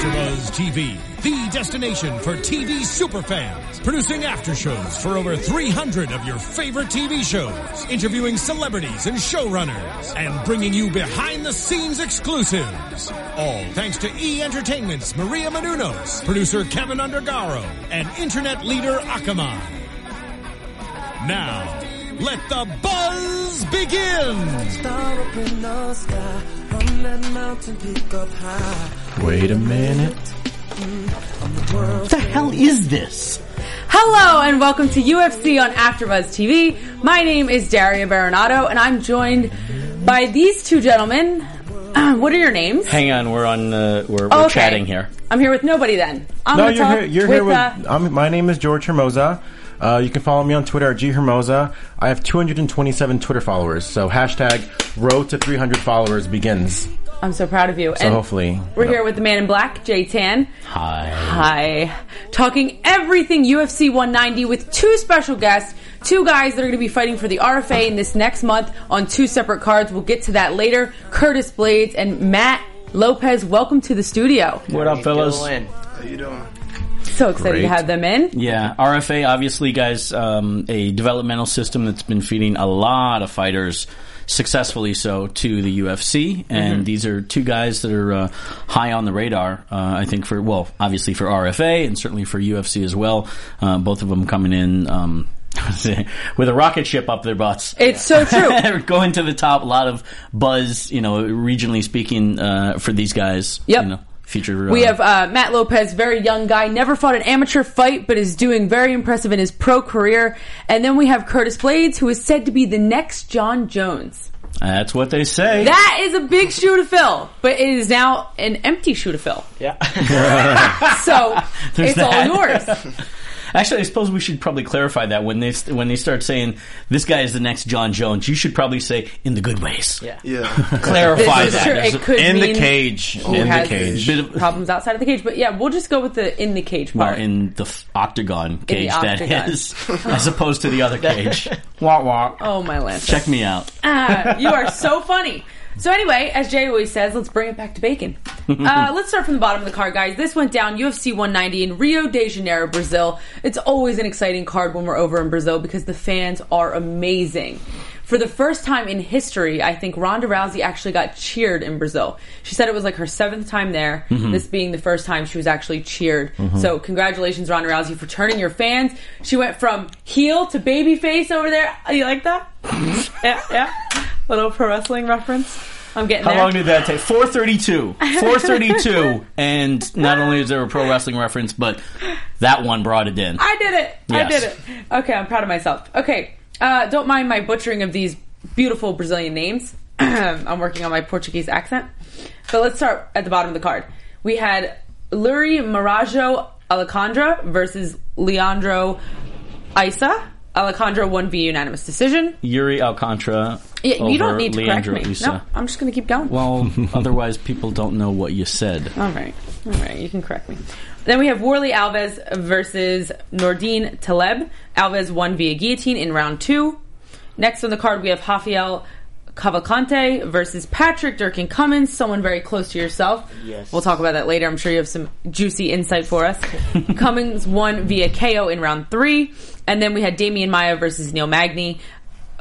AfterBuzz TV, the destination for TV superfans, producing after shows for over 300 of your favorite TV shows, interviewing celebrities and showrunners, and bringing you behind-the-scenes exclusives. All thanks to E Entertainment's Maria Menounos, producer Kevin Undergaro, and internet leader Akamai. Now, let the buzz begin! Star up in the sky, that mountain peak up high. Wait a minute. What the hell is this? Hello and welcome to UFC on AfterBuzz TV. My name is Daria Baronato and I'm joined by these two gentlemen. what are your names? Hang on, we're on. Uh, we're, we're okay. chatting here. I'm here with nobody then. I'm No, you're talk here. You're here with. uh, I'm, my name is George Hermosa. Uh, you can follow me on Twitter at G Hermosa. I have 227 Twitter followers. So hashtag Road to 300 followers begins. I'm so proud of you. So and hopefully we're here with the man in black, Jay Tan. Hi. Hi. Talking everything UFC 190 with two special guests, two guys that are going to be fighting for the RFA in this next month on two separate cards. We'll get to that later. Curtis Blades and Matt Lopez, welcome to the studio. What up, fellas? Doing? How you doing? So excited Great. to have them in. Yeah, RFA, obviously, guys, um, a developmental system that's been feeding a lot of fighters successfully so to the UFC, and these are two guys that are uh, high on the radar. Uh, I think for well, obviously for RFA and certainly for UFC as well. Uh, both of them coming in. Um, with a rocket ship up their butts. It's so true. Going to the top, a lot of buzz, you know, regionally speaking, uh, for these guys. Yep. You know, future. We have uh, Matt Lopez, very young guy, never fought an amateur fight, but is doing very impressive in his pro career. And then we have Curtis Blades, who is said to be the next Jon Jones. That's what they say. That is a big shoe to fill, but it is now an empty shoe to fill. yeah. So There's it's all yours. Actually, I suppose we should probably clarify that when they when they start saying this guy is the next Jon Jones, you should probably say in the good ways. Yeah, Yeah. clarify that. true. It could in the cage. who In the cage. of- problems outside of the cage, but yeah, we'll just go with the in the cage Well, part. in the f- octagon cage that octagon. is, as opposed to the other cage. wah wah. oh my lance! Check me out. Ah, you are so funny. So anyway, as Jay always says, let's bring it back to bacon. Uh, let's start from the bottom of the card, guys. This went down UFC 190 in Rio de Janeiro, Brazil. It's always an exciting card when we're over in Brazil because the fans are amazing. For the first time in history, I think Ronda Rousey actually got cheered in Brazil. She said it was like her seventh time there, this being the first time she was actually cheered. So, congratulations, Ronda Rousey, for turning your fans. She went from heel to baby face over there. You like that? yeah, yeah. Little pro wrestling reference. I'm getting How there. long did that take? 432. 432. and not only is there a pro wrestling reference, but that one brought it in. I did it. I did it. Okay, I'm proud of myself. Okay, uh, don't mind my butchering of these beautiful Brazilian names. I'm working on my Portuguese accent. But let's start at the bottom of the card. We had Luri Marajo Alejandra versus Leandro Issa. Alejandro won via unanimous decision. Yuri Alcantara. Yeah, you don't need to Leandro correct me. Issa. No, I'm just going to keep going. Well, otherwise people don't know what you said. All right. All right. You can correct me. Then we have Warlley Alves versus Nordine Taleb. Alves won via guillotine in round two. Next on the card, we have Rafael Cavalcante versus Patrick Durkin Cummins, someone very close to yourself. Yes. We'll talk about that later. I'm sure you have some juicy insight for us. Cummins won via KO in round three. And then we had Demian Maia versus Neil Magny.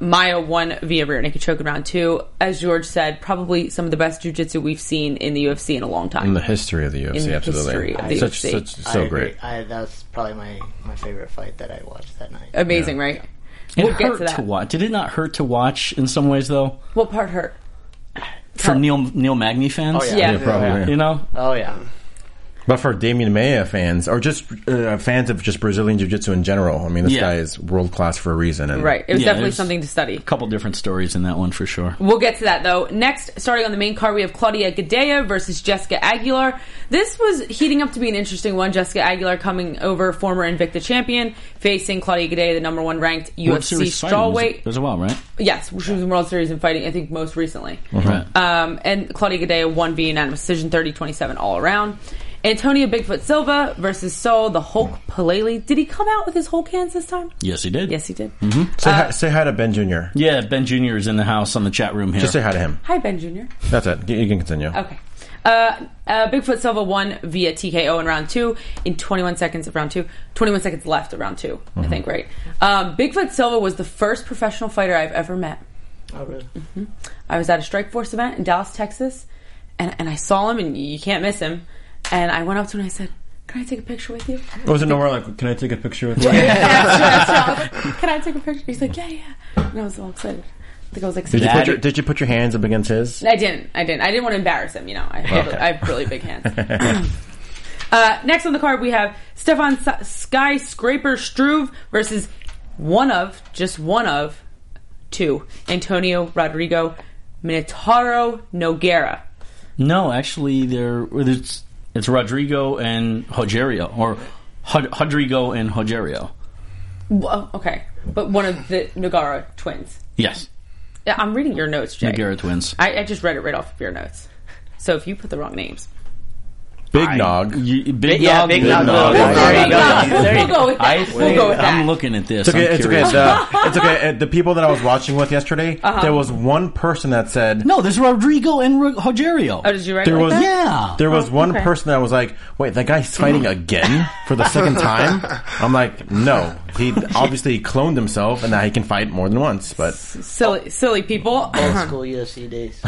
Maia won via rear naked choke in round two. As George said, probably some of the best jujitsu we've seen in the UFC in a long time. In the history of the UFC, In the absolutely. history of the such, UFC. such, so I great. I, that was probably my, my favorite fight that I watched that night. Amazing, right? It We'll get hurt to that. watch. Did it not hurt to watch in some ways though? What part hurt? For Neil Neil Magny fans? Oh, yeah. Yeah. Yeah, probably. You know? Oh, yeah. But for Demian Maia fans, or just uh, fans of just Brazilian Jiu Jitsu in general, I mean, this Yeah. guy is world class for a reason. And Right. It was Yeah, definitely there's- something to study. A couple different stories in that one for sure. We'll get to that though. Next, starting on the main card, we have Claudia Gadelha versus Jessica Aguilar. This was heating up to be an interesting one. Jessica Aguilar coming over, former Invicta champion, facing Claudia Gadelha, the number one ranked World UFC Series fighting strawweight. as, as well, right? Yes, she was in World Series and fighting, I think, most recently. Right. Um, and Claudia Gadelha won via unanimous decision 30 27 all around. Antonio Bigfoot Silva versus Soa the Hulk Palelei. Did he come out with his Hulk hands this time? yes, he did. Yes, he did. say, hi, say hi to Ben Jr. Yeah, Ben Jr. is in the house on the chat room here. Just say hi to him. Hi, Ben Jr. That's it. You can continue. Okay. Uh, uh, Bigfoot Silva won via TKO in round two in 21 seconds of round two. 21 seconds left of round 2 I think, right? Um, Bigfoot Silva was the first professional fighter I've ever met. Oh, really? I was at a Strike Force event in Dallas, Texas, and, and I saw him, and you can't miss him. And I went up to him and I said, Can I take a picture with you? Was it nowhere like, can I take a picture with you? That's true, that's true. I like, Can I take a picture? He's like, Yeah, yeah. And I was all excited. I think I was like, Did you, put your, did you put your hands up against his? I didn't. I didn't. I didn't want to embarrass him. You know, I have, I have really big hands. uh, next on the card, we have Stefan S- Skyscraper Struve versus one of, just one of, two Antonio Rodrigo Minotauro Nogueira. No, actually, there it's, it's Rodrigo and Rogerio, or Hod- Rodrigo and Rogerio. Well, oh, okay, but one of the Nogueira twins. Yes, Yeah, I'm reading your notes, Jay. Nogueira twins. I, I just read it right off of your notes. So if you put the wrong names, Big Nog. You, big Yeah, dog, big little dog, dog. little dog. There you go. There you go. I, we'll go with that. I'm looking at this. It's okay. It's okay. The, it's okay. Uh, The people that I was watching with yesterday, there was one person that said No, there's Rodrigo and Ro- Rogerio. Oh, did you write There like was- that? yeah. there was Oh, one okay. person that was like, "Wait, that guy's fighting again for the second time." I'm like, "No, he obviously cloned himself, and now he can fight more than once." But Silly, silly people. Old school UFC days.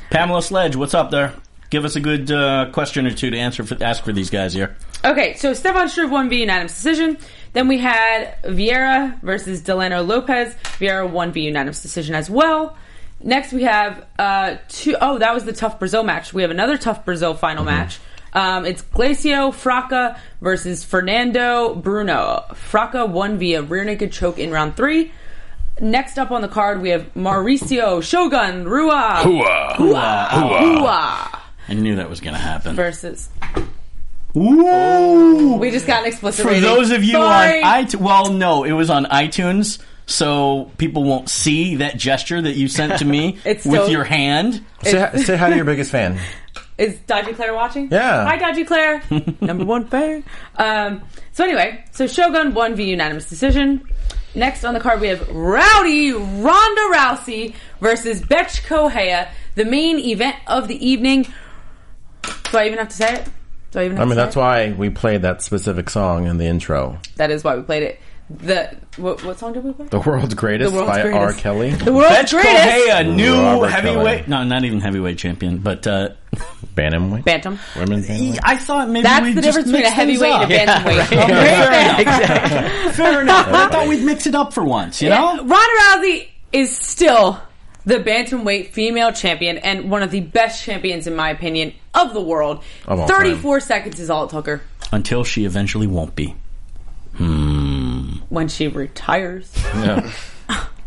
Pamela Sledge, what's up there? Give us a good uh, question or two to answer for, ask for these guys here. Okay, so Stefan Struve won via unanimous decision. Then we had Vieira versus Dileno Lopes. Vieira won via unanimous decision as well. Next we have uh two oh that was the tough Brazil match. We have another tough Brazil final match. Um, it's Glaico França versus Fernando Bruno. França won via rear naked choke in round three. Next up on the card we have Mauricio Shogun Rua Rua I knew that was going to happen. versus. Ooh. We just got an explicit For rating. those of you Sorry. on iTunes, well, no, it was on iTunes, so people won't see that gesture that you sent to me It's with still- your hand. say, say hi to your biggest fan. Is Dodgy Claire watching? Yeah. Hi, Dodgy Claire. Number one fan. Um, so anyway, so Shogun won via unanimous decision. Next on the card, we have Rowdy Ronda Rousey versus Bethe Correia, the main event of the evening. Do I even have to say it? Do I even have I mean, to say that's it? why we played that specific song in the intro. That is why we played it. The what, what song did we play? The world's greatest The World's by R. Kelly. The world's Bethe greatest Correia, new Robert heavyweight. Kelly. No, not even heavyweight champion, but uh, Bantamweight. bantam. Women's bantamweight. I thought maybe That's we'd the just difference between a heavyweight and a up. bantamweight. Okay, fair. Fair enough. I thought we'd mix it up for once, you know? Ronda Rousey is still the bantamweight female champion and one of the best champions, in my opinion, of the world. Of all 34 seconds is all it took her Until she eventually won't be. when she retires. Yeah.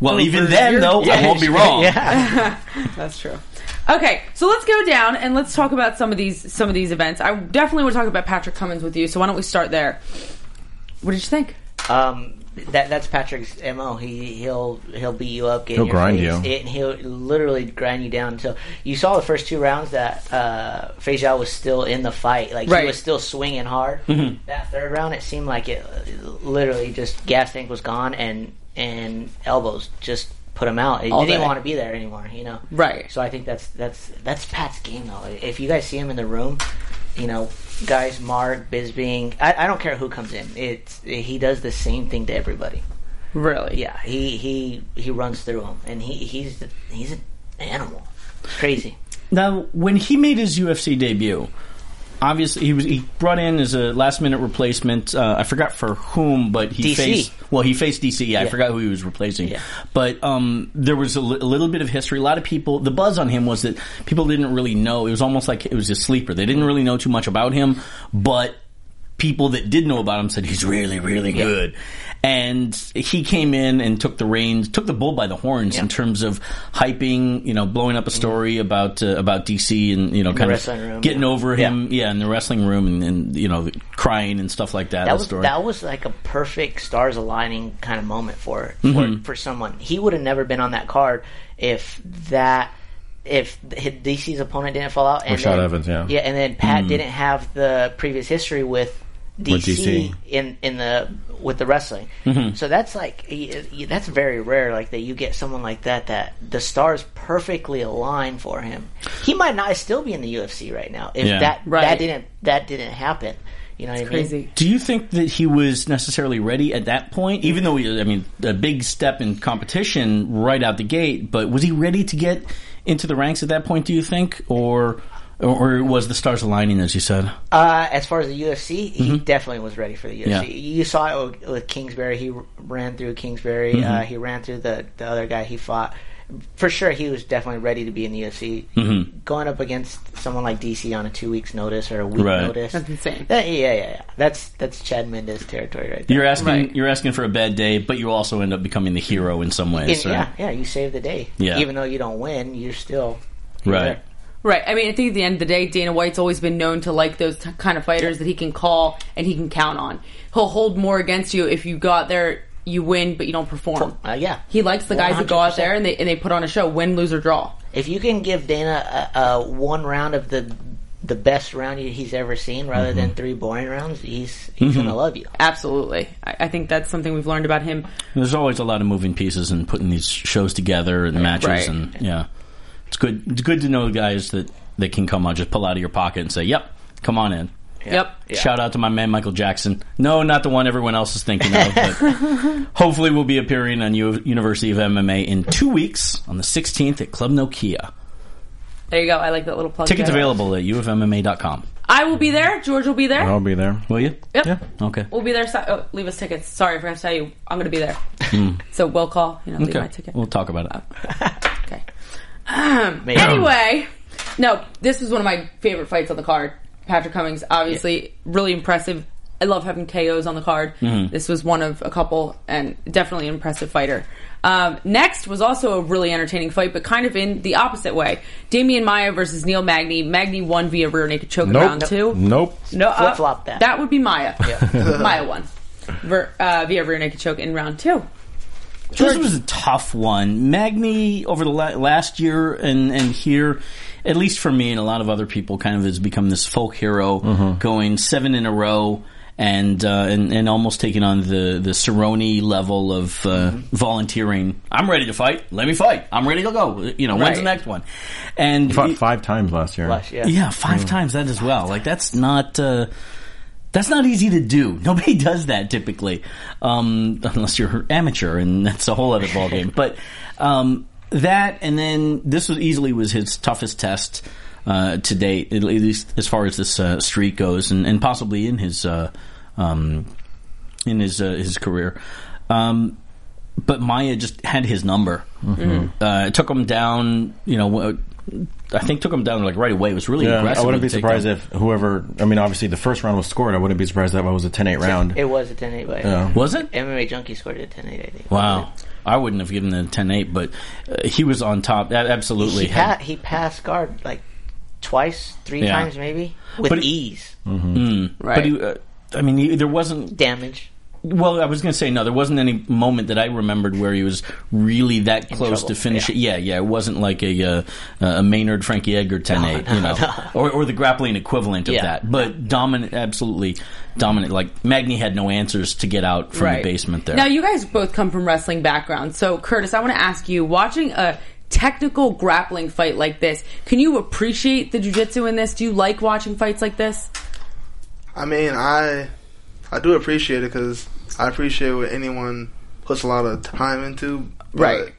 Well, even then, though, I won't be wrong. Yeah. That's true. Okay, so let's go down and let's talk about some of these some of these events. I definitely want to talk about Patrick Cummins with you. So why don't we start there? What did you think? Um, that that's Patrick's mo. He he'll he'll beat you up, get He'll your grind face, you. and he'll literally grind you down So you saw the first two rounds that uh, Feijão was still in the fight. Like Right. he was still swinging hard. That third round, it seemed like it literally just gas tank was gone and and elbows just put him out. He All didn't day. want to be there anymore. You know. Right. So I think that's that's that's Pat's game though. If you guys see him in the room, you know, guys, Mark, Bisping, I, I don't care who comes in. It's he does the same thing to everybody. Really? Yeah, he he he runs through them, and he he's he's an animal. It's crazy. Now, when he made his UFC debut, obviously he was he brought in as a last minute replacement. Uh, I forgot for whom, but he DC. faced well he faced DC. Yeah, I forgot who he was replacing. Yeah. But um, there was a, li- a little bit of history. A lot of people the buzz on him was that people didn't really know. It was almost like it was a sleeper. They didn't really know too much about him, but people that did know about him said he's really, really good. And he came in and took the reins, took the bull by the horns in terms of hyping, you know, blowing up a story about uh, about DC and you know, kind of room, getting yeah. over him, yeah. in the wrestling room and, and you know, crying and stuff like that. that the was story. that was like a perfect stars aligning kind of moment for for, Mm-hmm. for someone. He would have never been on that card if that if DC's opponent didn't fall out and Rashad then- Evans, yeah. yeah, and then Mm-hmm. Pat didn't have the previous history with DC, With DC. in in the with the wrestling. Mm-hmm. So that's like y- y- that's very rare. Like that you get someone like that that the stars perfectly align for him. He might not still be in the UFC right now if Yeah. that Right. that didn't that didn't happen. You know what I mean? Crazy. Do you think that he was necessarily ready at that point? Even though he, I mean, a big step in competition right out the gate, but was he ready to get into the ranks at that point? Do you think, or or was the stars aligning, as you said? Uh, as far as the UFC, he definitely was ready for the UFC. Mm-hmm. Yeah. You saw it with, with Kingsbury. He ran through Kingsbury. Mm-hmm. Uh, he ran through the, the other guy he fought. For sure, he was definitely ready to be in the UFC. Mm-hmm. Going up against someone like DC on a two weeks notice or a week Right. notice. That's insane. That- yeah, yeah, yeah. That's that's Chad Mendes territory right there. You're asking, Right. you're asking for a bad day, but you also end up becoming the hero in some ways. And, right? yeah, yeah. You save the day. Yeah. Even though you don't win, you're still Right. there. Right. I mean, I think at the end of the day, Dana White's always been known to like those t- kind of fighters that he can call and he can count on. He'll hold more against you if you go out there, you win, but you don't perform. Uh, yeah. He likes the guys that go out 100%. there and they and they put on a show, win, lose, or draw. If you can give Dana a, a one round of the the best round he's ever seen, rather Mm-hmm. than three boring rounds, he's he's gonna love you. Absolutely. I, I think that's something we've learned about him. There's always a lot of moving pieces and putting these shows together and matches, Right. and yeah, it's good. It's good to know the guys that that can come on, just pull out of your pocket and say, "Yep, come on in." Yep. Shout out to my man Michael Jackson. No, not the one everyone else is thinking of, but hopefully we'll be appearing on U- University of MMA in two weeks on the 16th at Club Nokia. There you go. I like that little plug. Tickets there. available at ufmma.com. I will be there. George will be there. I'll be there. Will you? Yep. Yeah. Okay. We'll be there. So, oh, leave us tickets. Sorry, I forgot to tell you. I'm going to be there. Hmm. So we'll call. You know, leave Okay. my ticket. We'll talk about it. Oh. Okay. Um, Maybe. anyway, no, this was one of my favorite fights on the card. Patrick Cummins, obviously, really impressive. I love having KOs on the card. This was one of a couple, and definitely an impressive fighter. Um, next was also a really entertaining fight, but kind of in the opposite way. Demian Maia versus Neil Magny. Magny won via rear naked choke in Nope. round two. Nope. No, uh, Flip-flop that. That would be Maia. Yeah. Maia won Ver, uh, via rear naked choke in round two. This was a tough one. Magny over the la- last year and and here, at least for me and a lot of other people, kind of has become this folk hero, going seven in a row. And, uh, and and almost taking on the the Cerrone level of uh, volunteering. I'm ready to fight. Let me fight. I'm ready to go. You know, when's the next one? And Fought five times last year. Flush, yeah. yeah, five times that as well. Like that's not uh, that's not easy to do. Nobody does that typically, um, unless you're amateur, and that's a whole other ballgame. but um, that, and then this was easily was his toughest test uh, to date, at least as far as this uh, streak goes, and, and possibly in his uh, um, in his uh, his career. Um, but Maia just had his number. Uh, it took him down. You know, uh, I think took him down like right away. It was really Yeah, aggressive. I wouldn't be surprised takedown. if whoever. I mean, obviously the first round was scored. I wouldn't be surprised if that was a 10-8 round. It was a 10-8, but Yeah. was it. MMA Junkie scored a 10-8, I think. Wow. I wouldn't have given the 10-8, but uh, he was on top. A- Absolutely. He, pa- he passed guard like twice, three Yeah. times maybe, with But he- ease. Right. But he, uh, I mean, he, there wasn't. Damage. Well, I was going to say no. There wasn't any moment that I remembered where he was really that close trouble, to finish yeah. it. Yeah, yeah. It wasn't like a uh, a Maynard Frankie Edgar 10-8, you know, or or the grappling equivalent of Yeah. that. But dominant, absolutely dominant. Like Magny had no answers to get out from Right. the basement there. Now, you guys both come from wrestling backgrounds. So, Curtis, I want to ask you watching a technical grappling fight like this, can you appreciate the jujitsu in this? Do you like watching fights like this? I mean, I I do appreciate it because I appreciate what anyone puts a lot of time into. But Right.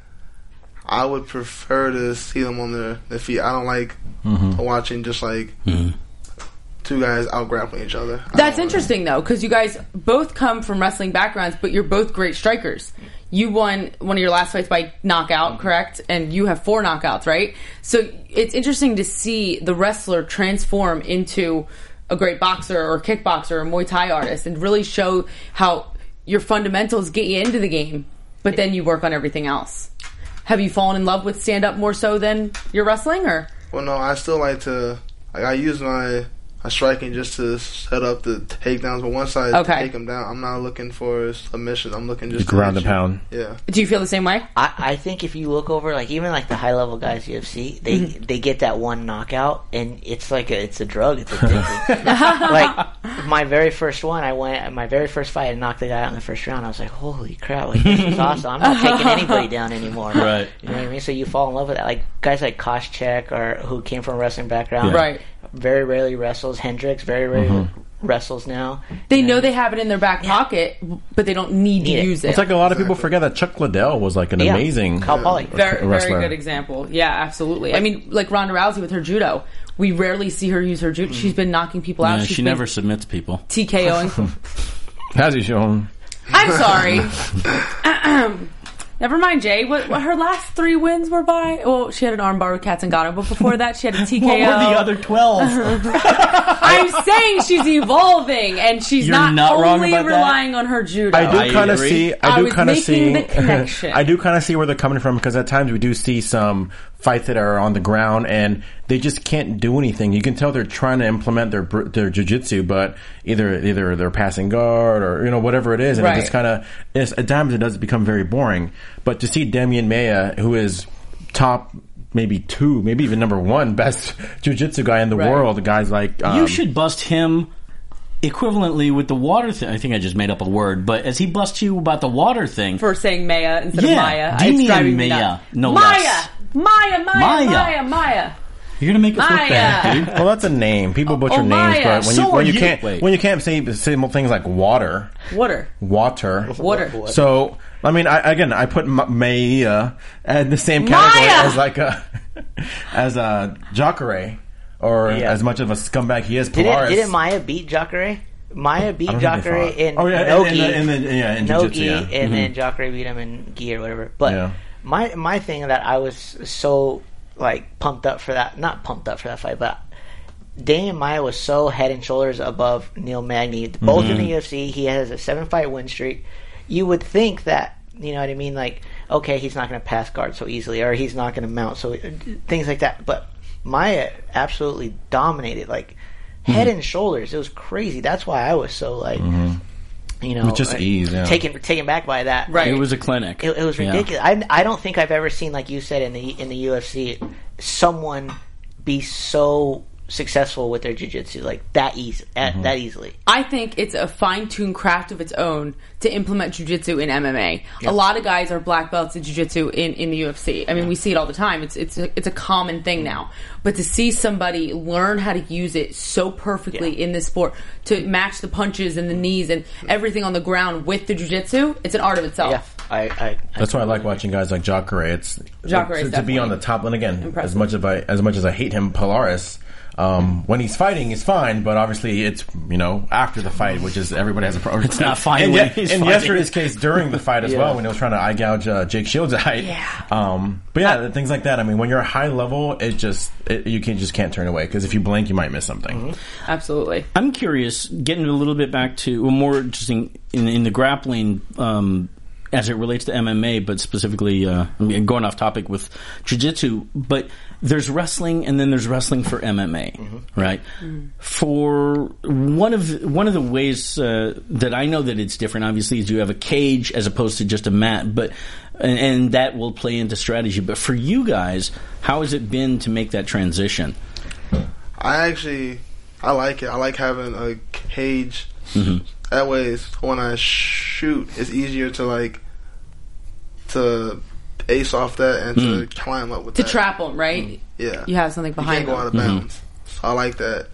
I would prefer to see them on their, their feet. I don't like Mm-hmm. watching just like Mhm. two two guys out grappling each other. That's don't interesting though, because you guys both come from wrestling backgrounds, but you're both great strikers. You won one of your last fights by knockout, correct? And you have four knockouts, right? So it's interesting to see the wrestler transform into a great boxer or kickboxer or Muay Thai artist and really show how your fundamentals get you into the game, but then you work on everything else. Have you fallen in love with stand up more so than your wrestling or? Well, no, I still like to. Like, I use my my striking just to set up the takedowns, but once I Okay. take them down, I'm not looking for submissions. I'm looking just to Ground hit and pound. Yeah, Do you feel the same way? I, I think if you look over, like even like the high level guys UFC, they Mm-hmm. they get that one knockout, and it's like a it's a drug. It's addicting. like my very first one, I went my very first fight, I knocked the guy out in the first round. I was like, holy crap! Like this is awesome. I'm not taking anybody down anymore. Right. You know what I mean? So you fall in love with that. Like guys like Koscheck or who came from a wrestling background, Right. Very rarely wrestles. Hendricks very rarely Mm-hmm. wrestles now. They know they have it in their back pocket, but they don't need to it. use it. It's like a lot of people forget that Chuck Liddell was like an Yeah. amazing Cal Poly. very, very good example. Yeah, absolutely. I mean, like Ronda Rousey with her judo. We rarely see her use her judo. She's been knocking people out. Yeah, she never submits people. TKOing. How's he shown? I'm sorry. Never mind, Jay. What, what her last three wins were by? Well, she had an armbar with Cat Zingano, but before that, she had a TKO. What were the other twelve? I'm saying she's evolving, and she's You're not, not only about that. relying on her judo. I I do kind of see. I I do kind of see. the connection. I do kind of see where they're coming from because at times we do see some fights that are on the ground and they just can't do anything. You can tell they're trying to implement their br- their jujitsu, but either either they're passing guard or you know whatever it is, and Right. it just kind of at times it does become very boring. But to see Demian Maia, who is top. Maybe two, maybe even number one best jujitsu guy in the Right. world. Guys like um, you should bust him equivalently with the water thing. I think I just made up a word, but as he busts you about the water thing, for saying Maya instead Yeah, of Maya. Demian it's Maya, no Maya, less. Maya, Maya, Maya. Maya, Maya. you're gonna make us look Maya. bad, dude. Well, that's a name. People oh, butcher oh, names, Maya. but when So you when you you. can't Wait. when you can't say simple things like water, Water, water, water. So I mean, I, again, I put Maya in the same category Maya! as like a as a Jacare, or Yeah. as much of a scumbag he is. Didn't, Polaris. didn't Maia beat Jacare? Maia beat I don't think Jacare in Oh, yeah, Nogi. in the- in yeah, in Nogi, yeah. Mm-hmm. and then Jacare beat him in gi or whatever. But Yeah. my my thing that I was so like pumped up for that, not pumped up for that fight, but Demian Maia was so head and shoulders above Neil Magny. Both in the Mm-hmm. UFC, he has a seven fight win streak. You would think that you know what I mean, like okay, he's not going to pass guard so easily, or he's not going to mount so things like that. But Maia absolutely dominated, like Mm-hmm. head and shoulders. It was crazy. That's why I was so like, you know, With just ease, yeah. taken taken back by that. Right. It was a clinic. It, it was Yeah. ridiculous. I, I don't think I've ever seen, like you said in the in the UFC, someone be so successful with their jiu-jitsu like that easy Mm-hmm. that easily. I think it's a fine tuned craft of its own to implement jujitsu in MMA. A lot of guys are black belts in jujitsu in, in the UFC. I mean, we see it all the time. It's it's a, it's a common thing now. But to see somebody learn how to use it so perfectly Yeah. in this sport to match the punches and the knees and everything on the ground with the jujitsu, it's an art of itself. Yeah, I, I, That's why I like watching guys like Jacare. It's Jacare is to, to be on the top. And again, impressive. as much as I as much as I hate him, Polaris. Um, when he's fighting, he's fine, but obviously it's you know after the fight, which is everybody has a problem. It's not fine And when yet- he's in yesterday's case, during the fight as well, when he was trying to eye gouge uh, Jake Shields' eye. Yeah. Um, but yeah, things like that. I mean, when you're a high level, it just it, you can just can't turn away because if you blink, you might miss something. Absolutely. I'm curious, getting a little bit back to well, more interesting in, in the grappling um, as it relates to MMA, but specifically uh, I mean, going off topic with jiu-jitsu. But there's wrestling, and then there's wrestling for MMA, right? For one of one of the ways uh, that I know that it's different, obviously, is you have a cage as opposed to just a mat, but and, and that will play into strategy. But for you guys, how has it been to make that transition? I actually I like it. I like having a cage. Mm-hmm. That way, when I shoot, it's easier to like to ace off that and Mm. to climb up with To that. trap them, right? Yeah, You have something you behind can't go out of bounds. So I like that.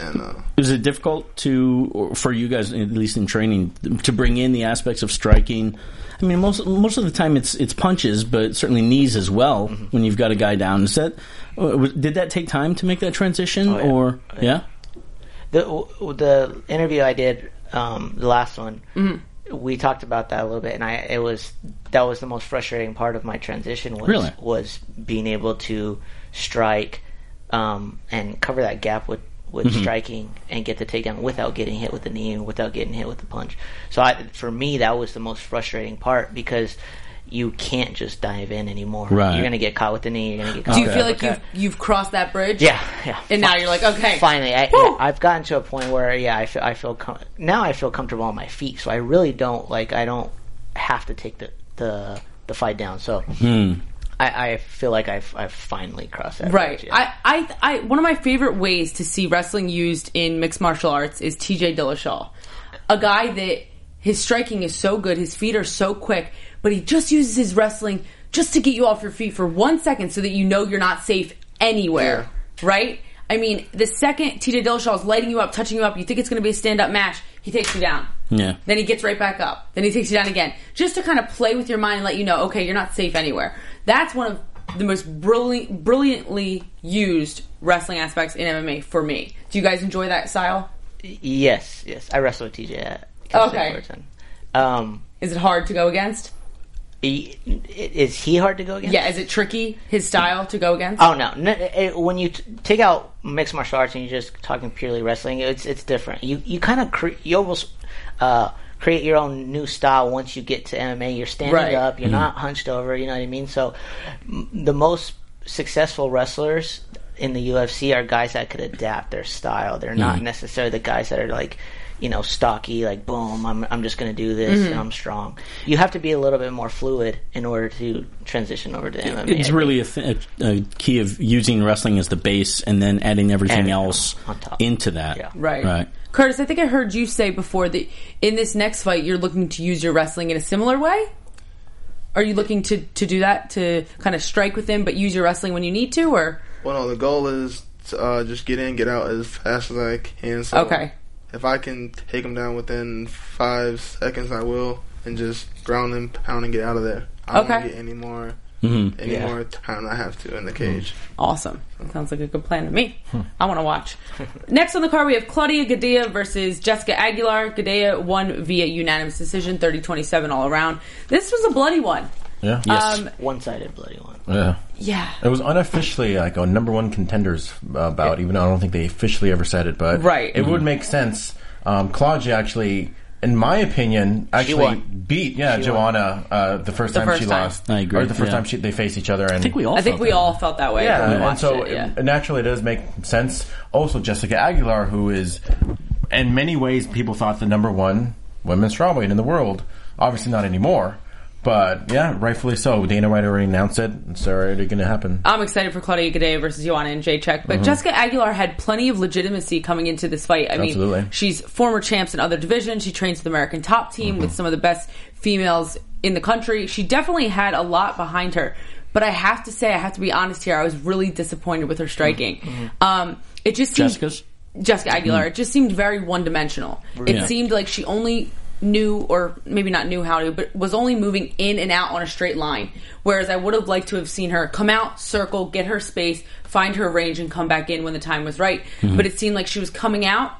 And uh, Is it difficult to, for you guys, at least in training, to bring in the aspects of striking? I mean, most most of the time it's it's punches, but certainly knees as well. When you've got a guy down, is that uh, did that take time to make that transition, Oh, yeah. or yeah? the the interview I did, um, the last one, we talked about that a little bit, and I it was that was the most frustrating part of my transition was Really? was being able to strike um, and cover that gap with with striking and get the takedown without getting hit with the knee and without getting hit with the punch. So I, for me, that was the most frustrating part because. You can't just dive in anymore. Right. You're gonna get caught with the knee. You're gonna get caught. Do you with feel the like you've uppercut. you've crossed that bridge? Yeah, yeah. And now you're like, okay. Finally, I, I've gotten to a point where yeah, I feel I feel com- now I feel comfortable on my feet, so I really don't like I don't have to take the the, the fight down. So hmm. I, I feel like I've I've finally crossed that Right. bridge. yeah. I, I, I, one of my favorite ways to see wrestling used in mixed martial arts is TJ Dillashaw. A guy that his striking is so good, his feet are so quick, but he just uses his wrestling just to get you off your feet for one second so that you know you're not safe anywhere. Right? I mean, the second TJ Dillashaw is lighting you up, touching you up, you think it's going to be a stand up match, he takes you down. Yeah. Then he gets right back up. Then he takes you down again. Just to kind of play with your mind and let you know, okay, you're not safe anywhere. That's one of the most brilliant, brilliantly used wrestling aspects in MMA for me. Do you guys enjoy that style? yes, yes. I wrestle with TJ at Cal Okay. Um, Is it hard to go against? He- is he hard to go against? Yeah, is it tricky, his style to go against? Oh no! no it, eh, eh, when you t- take out mixed martial arts and you're just talking purely wrestling, it's it's different. You you kind of cre- you almost uh, create your own new style once you get to MMA. You're standing Right. up. You're mm-hmm. not hunched over. You know what I mean? So m- the most successful wrestlers in the UFC are guys that could adapt their style. They're not mm-hmm. necessarily the guys that are like. You know, stocky, like boom. I'm I'm just gonna do this, and I'm strong. You have to be a little bit more fluid in order to transition over to MMA. It's really a, th- a, a key of using wrestling as the base and then adding everything And else on top. into that. Yeah. Right. Right. Curtis, I think I heard you say before that in this next fight you're looking to use your wrestling in a similar way? Are you looking to, to do that to kind of strike with him but use your wrestling when you need to or Well, no, the goal is to uh, just get in, get out as fast as I can. So Okay. If I can take him down within five seconds, I will, and just ground and pound and get out of there. I don't Okay. want to get any more, Mhm. any Yeah. more time I have to in the cage. Awesome. That sounds like a good plan to me. I want to watch. Next on the card, we have Claudia Gadelha versus Jessica Aguilar. Gadelha won via unanimous decision, 30-27 all around. This was a bloody one. Yeah. Yes. Um, one-sided bloody one. Yeah. Yeah. It was unofficially like a number one contenders uh, bout, even though I don't think they officially ever said it. But Right. it would make sense. Um, Claudia actually, in my opinion, actually won. beat yeah She Joanna uh, the first The time first she time. lost. I agree, Or the first yeah. time she, they faced each other. And I think we all I think felt we that. all felt that way. yeah, when we and watched so it, yeah. it- naturally it does make sense. Also, Jessica Aguilar, who is in many ways people thought the number one women's strawweight in the world. Obviously not anymore, but yeah, rightfully so. Dana White already announced it. It's already going to happen. I'm excited for Claudia Gadelha versus Joanna Jędrzejczyk, Mm-hmm. but Jessica Aguilar had plenty of legitimacy coming into this fight. I Absolutely. mean, she's former champs in other divisions. She trains with the American Top Team Mm-hmm. with some of the best females in the country. She definitely had a lot behind her. But I have to say, I have to be honest here. I was really disappointed with her striking. Mm-hmm. Um, it just seemed, Jessica's? Jessica Aguilar. It just seemed very one dimensional. It seemed like she only knew, or maybe not knew how to, but was only moving in and out on a straight line. Whereas I would have liked to have seen her come out, circle, get her space, find her range, and come back in when the time was right. But it seemed like she was coming out,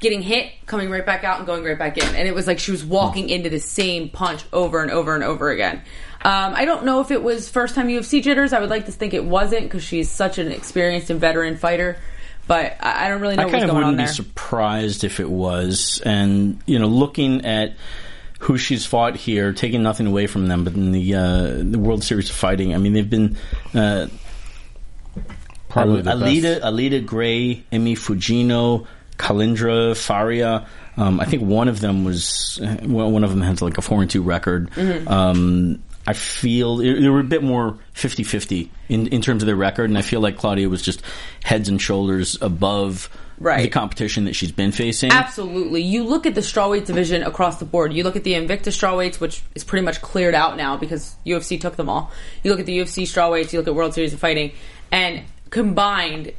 getting hit, coming right back out, and going right back in. And it was like she was walking into the same punch over and over and over again. Um, I don't know if it was first time UFC jitters. I would like to think it wasn't because she's such an experienced and veteran fighter. But I I don't really know I what's kind of going wouldn't be surprised if it was. And you know, looking at who she's fought here, taking nothing away from them, but in the uh, the World Series of Fighting, I mean, they've been uh, Probably the Alita, best. Alida Gray, Emi Fujino, Kalindra Faria. Um, I think one of them was uh, one of them has like a four and two record. Mm-hmm. Um, I feel they were a bit more 50-50 in in terms of their record, and I feel like Claudia was just heads and shoulders above Right. the competition that she's been facing. Absolutely. You look at the strawweight division across the board. You look at the Invicta strawweights, which is pretty much cleared out now because UFC took them all. You look at the UFC strawweights. You look at World Series of Fighting, and combined,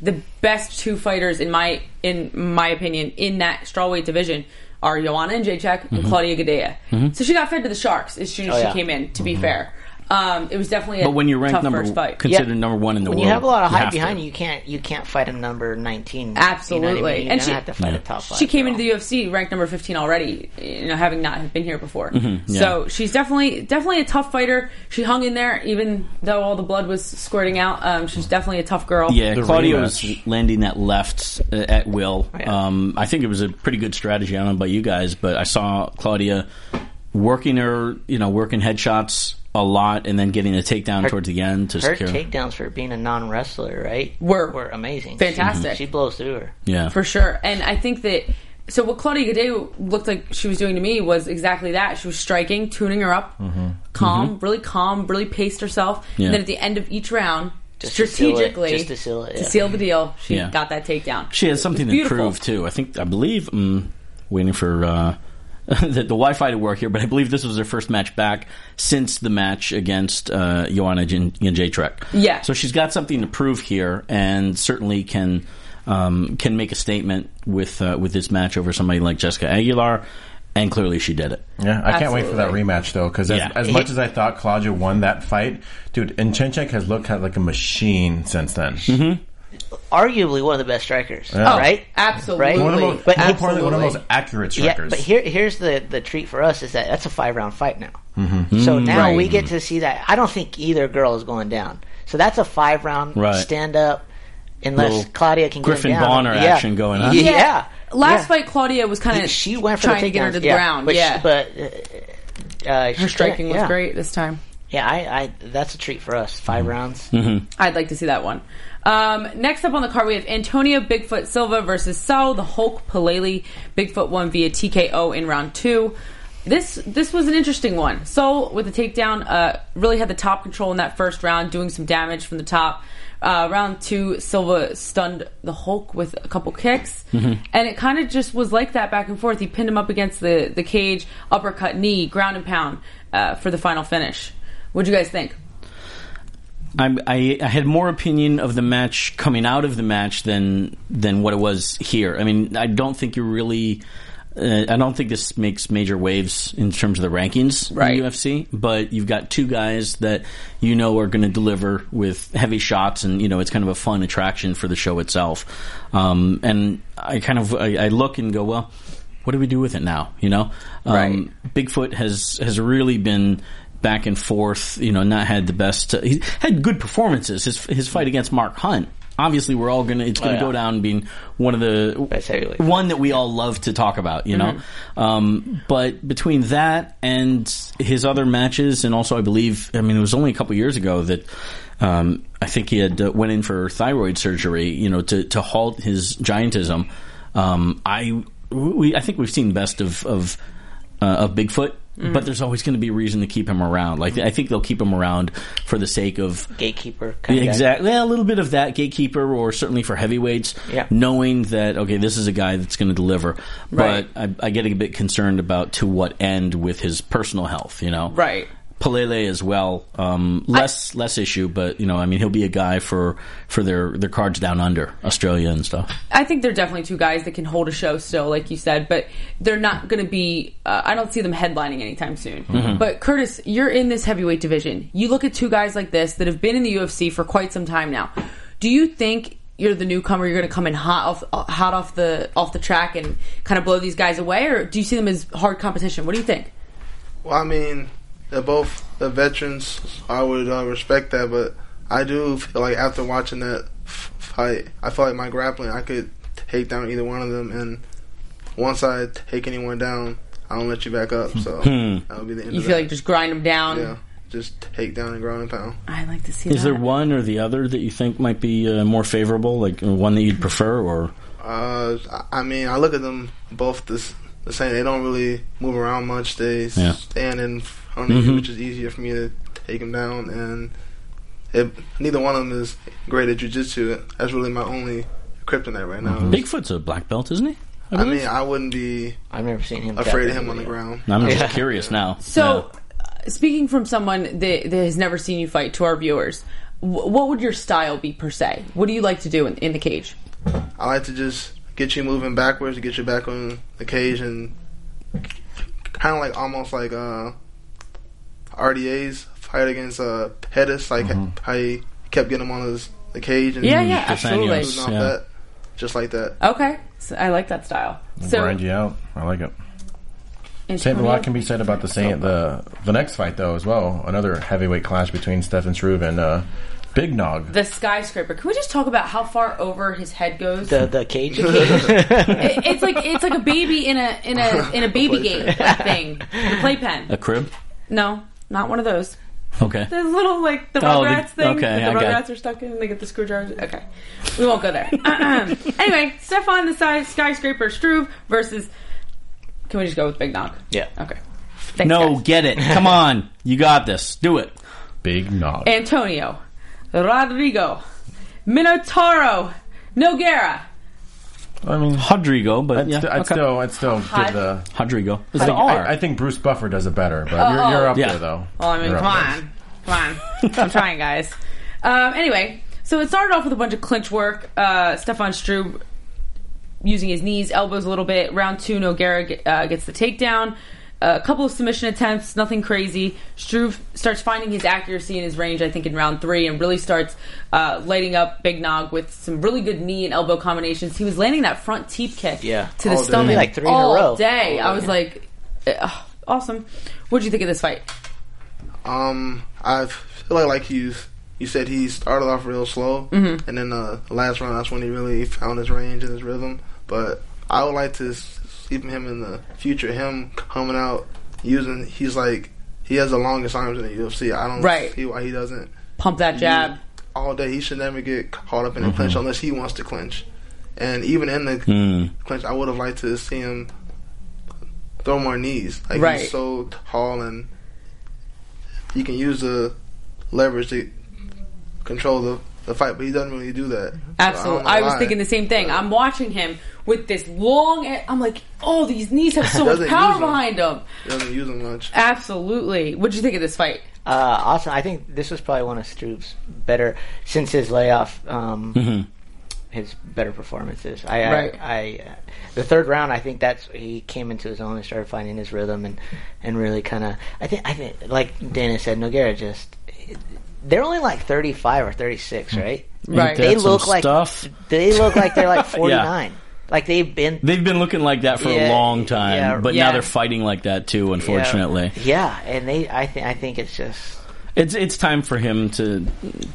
the best two fighters in my in my opinion in that strawweight division are Joanna Jędrzejczyk and mm-hmm. Claudia Gadelha. Mm-hmm. So she got fed to the sharks as soon as Oh, she yeah. came in. To be mm-hmm. fair. Um, it was definitely a But when you're ranked tough number first fight. considered Yeah. number one in the When world, you have a lot of hype have to. behind you, you can't you can't fight a number nineteen. You know what I Absolutely. mean? You're And gonna she- have to fight Yeah. a top five. She came girl. into the UFC ranked number 15 already, you know, having not been here before. Mm-hmm. yeah. So she's definitely definitely a tough fighter. She hung in there, even though all the blood was squirting out. Um, she's definitely a tough girl. Yeah, The Claudia was rematch. landing that left uh, at will. Yeah. Um, I think it was a pretty good strategy. I don't know about you guys, but I saw Claudia working her, you know, working headshots a lot, and then getting a takedown Her- towards the end to Her secure. takedowns for being a non wrestler, right? Were- were amazing. Fantastic. She, she blows through her. yeah, for sure. And I think that so what Claudia Gadelha looked like she was doing to me was exactly that. She was striking, tuning her up, calm, really calm, really paced herself. Mm-hmm. Yeah. And then at the end of each round, Just to seal it- strategically, just to seal it, yeah. seal the deal, she Yeah. got that takedown. she has something to prove too. I think I believe um, waiting for uh, the, the Wi-Fi to work here, but I believe this was her first match back since the match against uh, Joanna Jan- Jędrzejczyk. Yeah. so she's got something to prove here, and certainly can um, can make a statement with uh, with this match over somebody like Jessica Aguilar. And clearly, she did it. Yeah, I can't wait for that rematch though, because Yeah. as, as much as I thought Claudia won that fight, dude, and Chenchek has looked like a machine since then. Mm-hmm. Arguably one of the best strikers, Yeah. Oh, right? Absolutely. Right? One of the most, But more importantly, one of the most absolutely. accurate Yeah, strikers. but here, here's the the treat for us is that that's a five round fight now. Mm-hmm. So now Right. we get to see that. I don't think either girl is going down. So that's a five round Right. stand up. Unless Little Claudia can Griffin get him. Bonner yeah. action going on. Yeah. Yeah. Last Yeah. fight, Claudia was kind of she went for trying the to get her to the yeah. ground. But yeah, she, but uh, uh, her striking was great this time. Yeah, I, I that's a treat for us. 5 Mm-hmm. rounds. I'd like to see that one. Um, next up on the card, we have Antonio Bigfoot Silva versus Soa the Hulk Palelei. Bigfoot won via TKO in round two. This this was an interesting one. Soul with the takedown uh, really had the top control in that first round, doing some damage from the top. Uh, round two, Silva stunned the Hulk with a couple kicks, and it kind of just was like that back and forth. He pinned him up against the the cage, uppercut, knee, ground and pound uh, for the final finish. What'd you guys think? I'm, I, I had more opinion of the match coming out of the match than than what it was here. I mean, I don't think you really. Uh, I don't think this makes major waves in terms of the rankings Right. in the UFC, but you've got two guys that you know are going to deliver with heavy shots, and you know it's kind of a fun attraction for the show itself. Um, and I kind of I, I look and go, well, what do we do with it now? You know, um, Right. Bigfoot has has really been back and forth. You know, not had the best. Uh, he had good performances. His his fight against Mark Hunt. Obviously, we're all gonna. It's gonna yeah. go down being one of the one that we all love to talk about. You know, um, but between that and his other matches, and also I believe, I mean, it was only a couple years ago that. Um, I think he had uh, went in for thyroid surgery, you know, to, to halt his giantism. Um, I we I think we've seen the best of of, uh, of Bigfoot, Mm. but there's always going to be a reason to keep him around. Like I think they'll keep him around for the sake of Gatekeeper. Kind yeah, of exactly. Well, a little bit of that gatekeeper, or certainly for heavyweights, Yeah. knowing that okay, this is a guy that's going to deliver. Right. But I, I get a bit concerned about to what end with his personal health. You know, Right. Palelei as well. Um, less less issue, but you know, I mean, he'll be a guy for for their their cards down under Australia and stuff. I think they're definitely two guys that can hold a show still, like you said, but they're not going to be. Uh, I don't see them headlining anytime soon. But Curtis, you're in this heavyweight division. You look at two guys like this that have been in the UFC for quite some time now. Do you think you're the newcomer? You're going to come in hot off hot off the off the track and kind of blow these guys away, or do you see them as hard competition? What do you think? Well, I mean, they're both the veterans. I would uh, respect that, but I do feel like after watching that fight, I feel like my grappling, I could take down either one of them, and once I take anyone down, I don't let you back up. So that would be the end You of feel that. like just grind them down. yeah, just take down and ground and pound. I like to see Is that. there one or the other that you think might be uh, more favorable, like one that you'd prefer, or Uh, I- I mean, I look at them both the, the same. They don't really move around much. They Yeah. stand in front of you, which is easier for me to take him down. And it, neither one of them is great at jujitsu. That's really my only kryptonite right now. Bigfoot's a black belt, isn't he? I mean, I wouldn't be I've never seen him. afraid of him on the ground. I'm just Yeah. curious now. So, uh, speaking from someone that, that has never seen you fight to our viewers, wh- what would your style be per se? What do you like to do in, in the cage? I like to just get you moving backwards, to get you back on the cage, and kind of like almost like uh, RDA's fight against uh, Pettis, like how he kept getting him on his the cage and Yeah, yeah, Castaños. absolutely. Yeah. that, just like that. Okay, so I like that style. So grind you out. I like it. Same a lot can be said about the same the the next fight though as well. Another heavyweight clash between Stefan Struve and uh, Big Nog. the skyscraper. Can we just talk about how far over his head goes? The the cage. cage. It- it's like it's like a baby in a in a in a baby game like, thing. The playpen. A crib? No, not one of those. Okay. The little like the Oh, the- Rugrats thing. okay, that the I Rugrats got- are stuck in. and They get the screwdrivers. Okay, we won't go there. anyway, Stefan the sky, skyscraper Struve versus. Can we just go with Big Nog? yeah. Okay. Thanks, No, guys. get it. Come on. You got this. Do it. Big Nog. Antonio, Rodrigo, Minotauro, Nogueira. I mean, Rodrigo, but I'd, yeah. st- I'd okay. still I'd still Hod- give the. Rodrigo. It's I an think, R. I, I think Bruce Buffer does it better, but you're, Oh, you're up yeah. there though. Well, I mean, You're come up there. on, come on. I'm trying, guys. Um, anyway, so it started off with a bunch of clinch work. Uh, Stefan Struve using his knees, elbows a little bit. Round two, Nogueira uh, gets the takedown. A couple of submission attempts, nothing crazy. Struve starts finding his accuracy and his range, I think, in round three, and really starts uh, lighting up Big Nog with some really good knee and elbow combinations. He was landing that front teep kick Yeah. to the All day. stomach Like three in a all row. day. All I was day. like, uh, awesome. What would you think of this fight? Um, I feel like like you you said he started off real slow, Mm-hmm. and then uh, the last round that's when he really found his range and his rhythm. But I would like to s- see him in the future. Him coming out using he's like he has the longest arms in the UFC. I don't Right. see why he doesn't Pump that jab. all day. He should never get caught up in a clinch unless he wants to clinch. And even in the Hmm. clinch, I would have liked to see him throw more knees. Like Right. he's so tall and he can use the leverage to control the, the fight, but he doesn't really do that. Absolutely. don't know I, was why. thinking the same thing. I'm watching him with this long. I'm like, oh, these knees have so much power behind them. He doesn't use them much. Absolutely. What'd you think of this fight? Uh, awesome. I think this was probably one of Struve's better since his layoff. Um, His better performances. I, I- Right. I, uh, the third round. I think that's he came into his own and started finding his rhythm and and really kind of. I think I think like Dana said, Nogueira just. They're only like thirty five or thirty six, hmm. right? Right. They look like stuff. they look like they're like forty nine. Like they've been They've been looking like that for a Yeah, long time, yeah, but yeah. now they're fighting like that too. Unfortunately, Yeah, and they. I think. I think it's just it's it's time for him to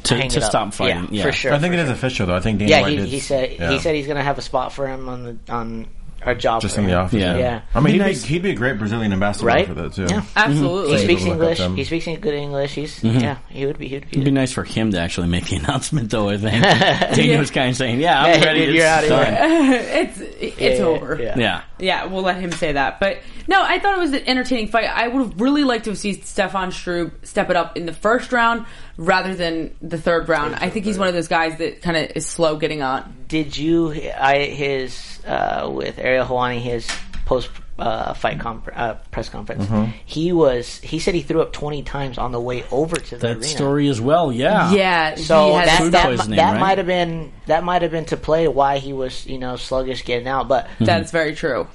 to, hang to it up. stop fighting. Yeah, for sure. I think for it is sure. official though. I think Dana Yeah, White he, did- he said yeah. he said he's gonna have a spot for him on the on a job just for in the office. Yeah. Yeah. I mean, Be he'd, nice- be, he'd be a great Brazilian ambassador Right? for that too. Yeah. Absolutely. He speaks English. He speaks good English. He's Mm-hmm. yeah. He would be. He would be. It'd be nice for him to actually make the announcement, though. I think Dana was kind of saying, "Yeah, I'm Yeah, ready. you're it's out of here." it's it's Yeah, over. yeah. Yeah, Yeah, we'll let him say that. But no, I thought it was an entertaining fight. I would have really liked to have seen Stefan Struve step it up in the first round rather than the third round. I think he's one of those guys that kind of is slow getting on. Did you? I his uh, with Ariel Helwani his post uh, fight conf- uh, press conference. Mm-hmm. He was. He said he threw up twenty times on the way over to the that arena. story as well. Yeah, Yeah, So he that that, poisoning, that right? might have been that might have been to play why he was you know sluggish getting out, but That's very true.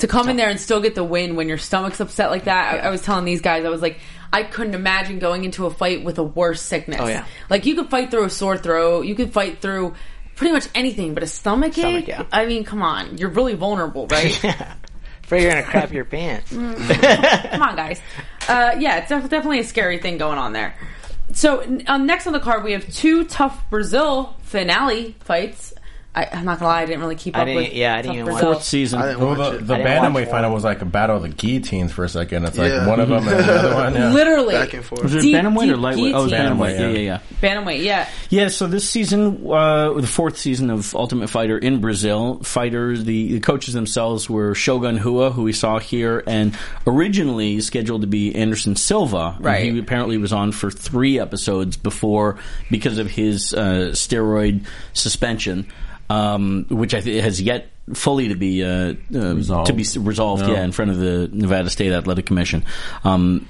To come in there and still get the win when your stomach's upset like that, I, I was telling these guys, I was like, I couldn't imagine going into a fight with a worse sickness. Oh, yeah. Like you could fight through a sore throat, you could fight through pretty much anything, but a stomach ache. Stomach, yeah. I mean, come on, you're really vulnerable, right? afraid you're gonna crap your pants. come on, guys. Uh, yeah, it's def- definitely a scary thing going on there. So um, next on the card, we have two tough Brazil finale fights. I, I'm not gonna lie, I didn't really keep I up didn't- with yeah, I didn't tough even Brazil. watch fourth season. I didn't Well, watch the, it. the I didn't watch bantamweight one. final was like a battle of the guillotines for a second. It's like Yeah. one of them and the other one. Yeah. Literally, Back and forth. Was it Deep, bantamweight or deep lightweight? Oh, it was guillotine. bantamweight. Bantamweight, Yeah, yeah. yeah, yeah. bantamweight. Yeah, Yeah, so this season, uh, the fourth season of Ultimate Fighter in Brazil, fighters, the, the coaches themselves were Shogun Rua, who we saw here, and originally scheduled to be Anderson Silva. And Right. He apparently was on for three episodes before because of his uh, steroid suspension. Um, which I think has yet fully to be uh, uh, to be resolved, No. yeah, in front of the Nevada State Athletic Commission. Um,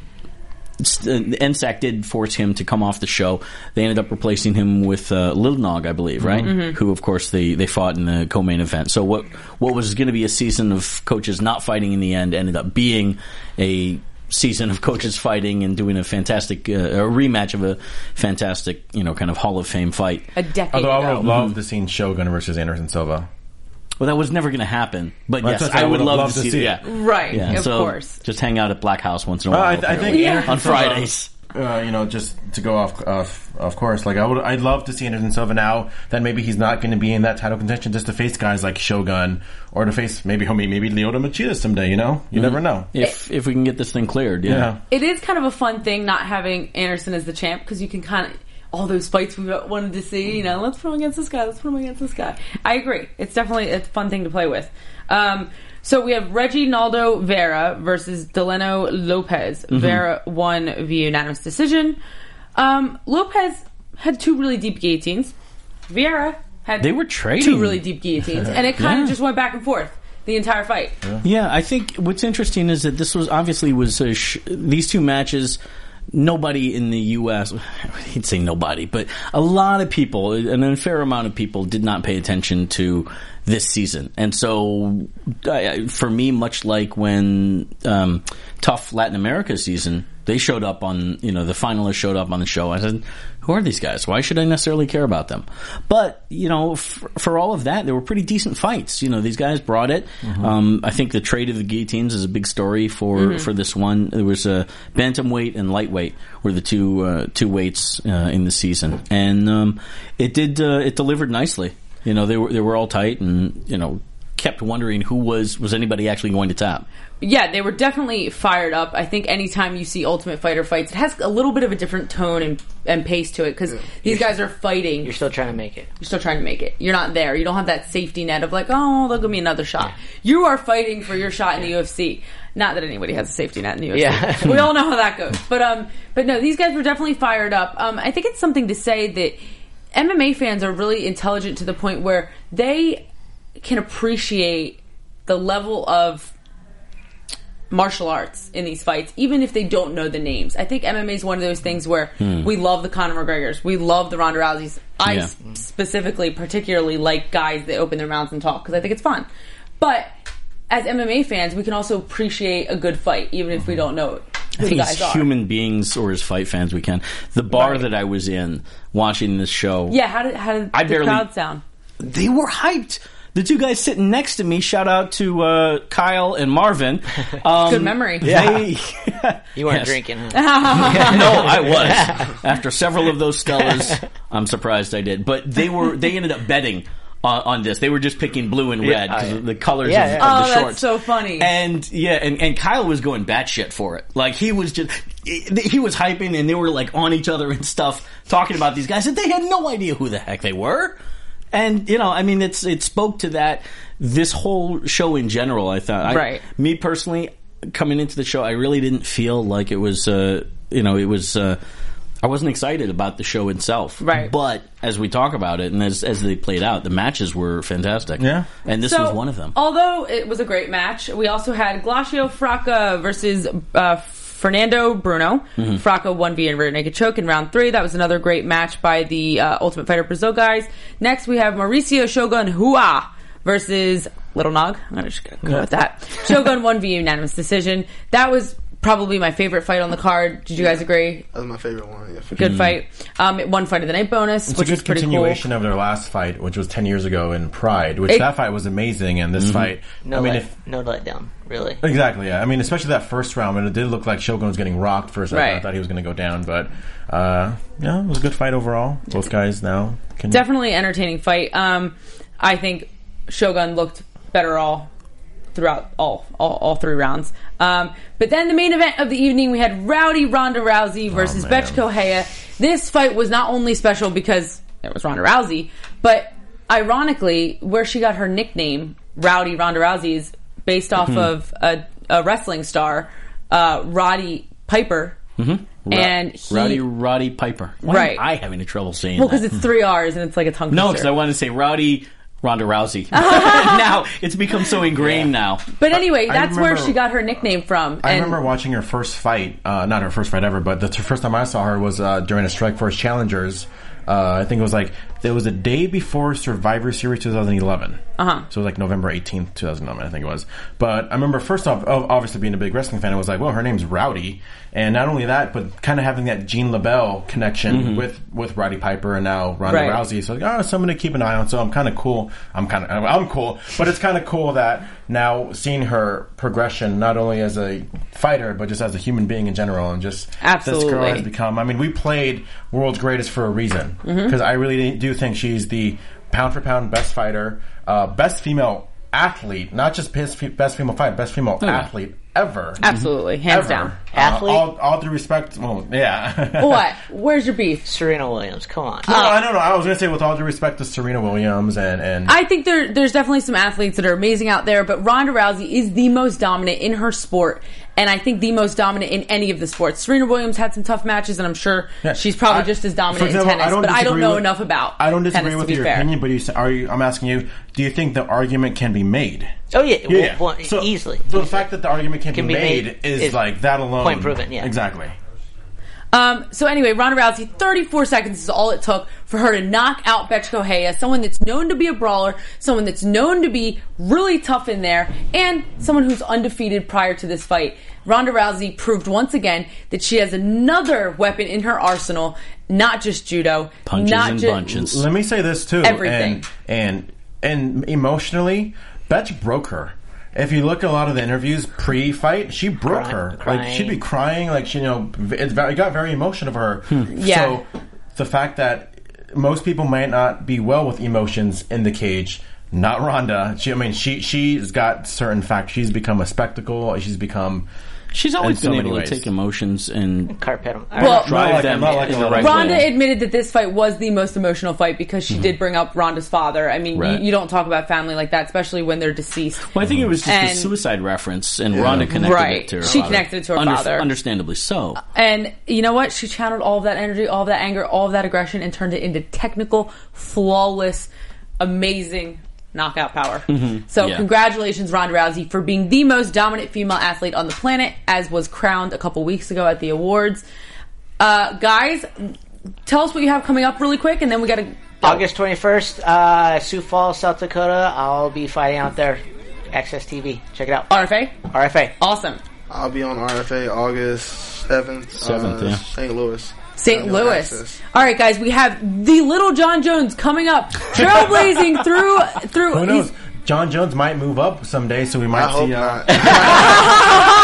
uh, NSAC did force him to come off the show. They ended up replacing him with uh, Lil Nog, I believe, right? Who, of course, they, they fought in the co-main event. So what what was going to be a season of coaches not fighting in the end ended up being a season of coaches fighting and doing a fantastic uh, a rematch of a fantastic, you know, kind of Hall of Fame fight. A decade Although I would ago. have loved to see Shogun versus Anderson Silva. Well, that was never going to happen. But Well, yes, that's what I, I would would've love to to see, see it. it. Yeah. Right, Yeah, of so course. Just hang out at Black House once in a Well, while. I, th- I think Yeah. On Fridays. Uh, you know, just to go off, off, of course. Like I would, I'd love to see Anderson Silva now. Then maybe he's not going to be in that title contention, just to face guys like Shogun or to face maybe homie, maybe Lyoto Machida someday. You know, you never know. if if we can get this thing cleared, yeah. Yeah. it is kind of a fun thing not having Anderson as the champ because you can kind of all those fights we wanted to see. You know, let's put him against this guy. Let's put him against this guy. I agree. It's definitely a fun thing to play with. Um, so we have Reginaldo Vieira versus Dileno Lopes. Mm-hmm. Vieira won via unanimous decision. Um, Lopes had two really deep guillotines. Vieira had They were trading. two really deep guillotines, and it kind Yeah. of just went back and forth the entire fight. Yeah, I think what's interesting is that this was obviously was sh- these two matches. Nobody in the U.S. He'd say nobody, but a lot of people, an unfair amount of people, did not pay attention to this season, and so I- for me, much like when um, tough Latin America season, they showed up on you know the finalists showed up on the show. I said, "Who are these guys? Why should I necessarily care about them?" But you know, f- for all of that, there were pretty decent fights. You know, these guys brought it. Um, I think the trade of the guillotines is a big story for for this one. There was a bantamweight and lightweight were the two uh, two weights uh, in the season, and um, it did uh, it delivered nicely. You know, they were they were all tight, and you know, kept wondering who was was anybody actually going to tap. yeah, they were definitely fired up. I think anytime you see Ultimate Fighter fights, it has a little bit of a different tone and, and pace to it because these guys are fighting. You're You're still trying to make it. You're still trying to make it. You're not there. You don't have that safety net of like, oh, they'll give me another shot. You are fighting for your shot in the UFC. Not that anybody has a safety net in the UFC. Yeah. we all know how that goes. But um, but no, these guys were definitely fired up. Um, I think it's something to say that MMA fans are really intelligent to the point where they can appreciate the level of martial arts in these fights, even if they don't know the names. I think MMA is one of those things where hmm. we love the Conor McGregors, we love the Ronda Rouseys. I Yeah. specifically, particularly like guys that open their mouths and talk because I think it's fun. But as MMA fans, we can also appreciate a good fight, even if we hmm. don't know who I the think guys as are. human beings or as fight fans, we can. The bar Right. that I was in watching this show, Yeah, how did how did I the barely- crowd sound? they were hyped. The two guys sitting next to me, shout out to uh, Kyle and Marvin. Um, Good memory. They, You weren't Yes. drinking, huh? no, I was. After several of those Stellas, I'm surprised I did. But they were they ended up betting on, on this. They were just picking blue and red because yeah. the colors Yeah, of, yeah. of Oh, the that's so funny. And yeah, and, and Kyle was going batshit for it. Like he was just he was hyping, and they were like on each other and stuff, talking about these guys, and they had no idea who the heck they were. And you know, I mean, it's it spoke to that. This whole show in general, I thought. I, Right. Me personally, coming into the show, I really didn't feel like it was. Uh, you know, it was. Uh, I wasn't excited about the show itself. Right. But as we talk about it, and as as they played out, the matches were fantastic. Yeah. And this So, was one of them. Although it was a great match, we also had Glaico França versus uh, Fernando Bruno. Mm-hmm. França won via rear naked choke in round three. That was another great match by the uh, Ultimate Fighter Brazil guys. Next, we have Mauricio Shogun Rua versus Little Nog. I'm gonna just go with that. Shogun won via unanimous decision. That was probably my favorite fight on the card. Did you guys agree? That was my favorite one. Yeah, for Good fight. Um, it won fight of the night bonus, It's which a is good pretty continuation of their last fight, which was ten years ago in Pride. Which It- that fight was amazing, and this fight, No, I mean, let, if, no letdown, really. exactly, yeah. I mean, especially that first round when it did look like Shogun was getting rocked first. I thought- I Right. thought he was going to go down, but uh, yeah, it was a good fight overall. Both guys now can definitely entertaining fight. Um, I think Shogun looked better all throughout all all, all three rounds. Um, but then the main event of the evening, we had Rowdy Ronda Rousey versus man. Bethe Correia. This fight was not only special because it was Ronda Rousey, but ironically, where she got her nickname, Rowdy Ronda Rousey, is based off of a, a wrestling star, uh, Roddy Piper. And he, Rowdy Roddy Piper. Why Right. am I having trouble saying well, because it's three R's and it's like a tongue no, because I wanted to say Rowdy Ronda Rousey. now it's become so ingrained now. But anyway, I that's where remember- she got her nickname from. I and remember watching her first fight, uh, not her first fight ever, but the t- first time I saw her was uh, during a Strikeforce Challengers. Uh, I think it was like It was the day before Survivor Series 2011. Uh-huh. So it was like November 18th, 2011, I think it was. But I remember first off, obviously being a big wrestling fan, I was like, well, her name's Rowdy. And not only that, but kind of having that Gene LeBell connection with, with Roddy Piper and now Ronda Right. Rousey. So like, oh, someone to keep an eye on. So I'm kind of cool. I'm kind of, I'm cool. But it's kind of cool that now seeing her progression, not only as a fighter, but just as a human being in general. And just this girl has become, I mean, we played World's Greatest for a reason. Mm-hmm. Because I really didn't do think she's the pound for pound best fighter, uh, best female athlete, not just best, best female fighter, best female athlete ever. Absolutely, hands Ever. down. Uh, Athlete? all, all due respect. Well, yeah. What? Where's your beef? Serena Williams, come on. No, I don't know. I was going to say with all due respect to Serena Williams and and I think there, there's definitely some athletes that are amazing out there, but Ronda Rousey is the most dominant in her sport, and I think the most dominant in any of the sports. Serena Williams had some tough matches, and I'm sure Yeah. she's probably I- just as dominant example, in tennis. but I don't know with- enough about. I don't disagree tennis, to with be your fair. opinion, but you, are you, I'm asking you: Do you think the argument can be made? oh yeah, well, Yeah. well, so, easily. So the fact that the argument can, Can be, be made, made is, is like that alone. point proven, yeah. Exactly. Um, so anyway, Ronda Rousey, 34 seconds is all it took for her to knock out Bethe Correia, someone that's known to be a brawler, someone that's known to be really tough in there, and someone who's undefeated prior to this fight. Ronda Rousey proved once again that she has another weapon in her arsenal, not just judo, Punches not and ju- bunches. Let me say this too. Everything. And, and and emotionally, Bethe broke her. If you look at a lot of the interviews pre-fight, she broke Cry- her. Like she'd be crying. Like she, you know, it, it got very emotional for her. Hmm. Yeah. So the fact that most people might not be well with emotions in the cage. Not Ronda. She, I mean, she she's got certain facts. She's become a spectacle. She's become She's always In so been able ways. to take emotions and Carpet 'em. Well- drive like- them not like in a the right of- Ronda way. admitted that this fight was the most emotional fight because she did bring up Ronda's father. I mean, Right. you, you don't talk about family like that, especially when they're deceased. Well, I think it was just And- the suicide reference, and Ronda connected Right. it to her She father. connected it to her father. Understandably so. And you know what? She channeled all of that energy, all of that anger, all of that aggression, and turned it into technical, flawless, amazing knockout power. So, Yeah. congratulations, Ronda Rousey, for being the most dominant female athlete on the planet, as was crowned a couple weeks ago at the awards. Uh, guys, tell us what you have coming up really quick, and then we got to. August 21st, uh, Sioux Falls, South Dakota. I'll be fighting out there. Access TV. Check it out. RFA. RFA. Awesome. I'll be on RFA August 7th. 7th, uh, yeah. St. Louis. St. No Louis. access. All right, guys, we have the little Jon Jones coming up, trailblazing through through. Who knows? Jon Jones might move up someday, so we might I hope see. Uh,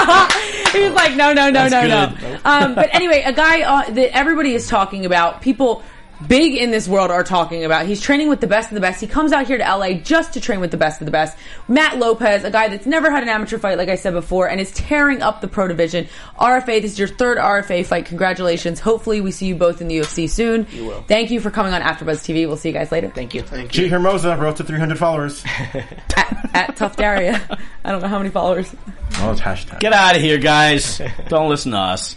not. He was like, no, no, no, no, That's no. Um, but anyway, a guy uh, that everybody is talking about, people big in this world are talking about. He's training with the best of the best. He comes out here to LA just to train with the best of the best. Matt Lopez, a guy that's never had an amateur fight, like I said before, and is tearing up the pro division. RFA, this is your third RFA fight. Congratulations. Hopefully, we see you both in the UFC soon. You will. Thank you for coming on AfterBuzz TV. We'll see you guys later. Thank you. Thank you. G. Hermosa rose to 300 followers. at, at Tough Daria. I don't know how many followers. Oh, it's hashtag. Get out of here, guys. Don't listen to us.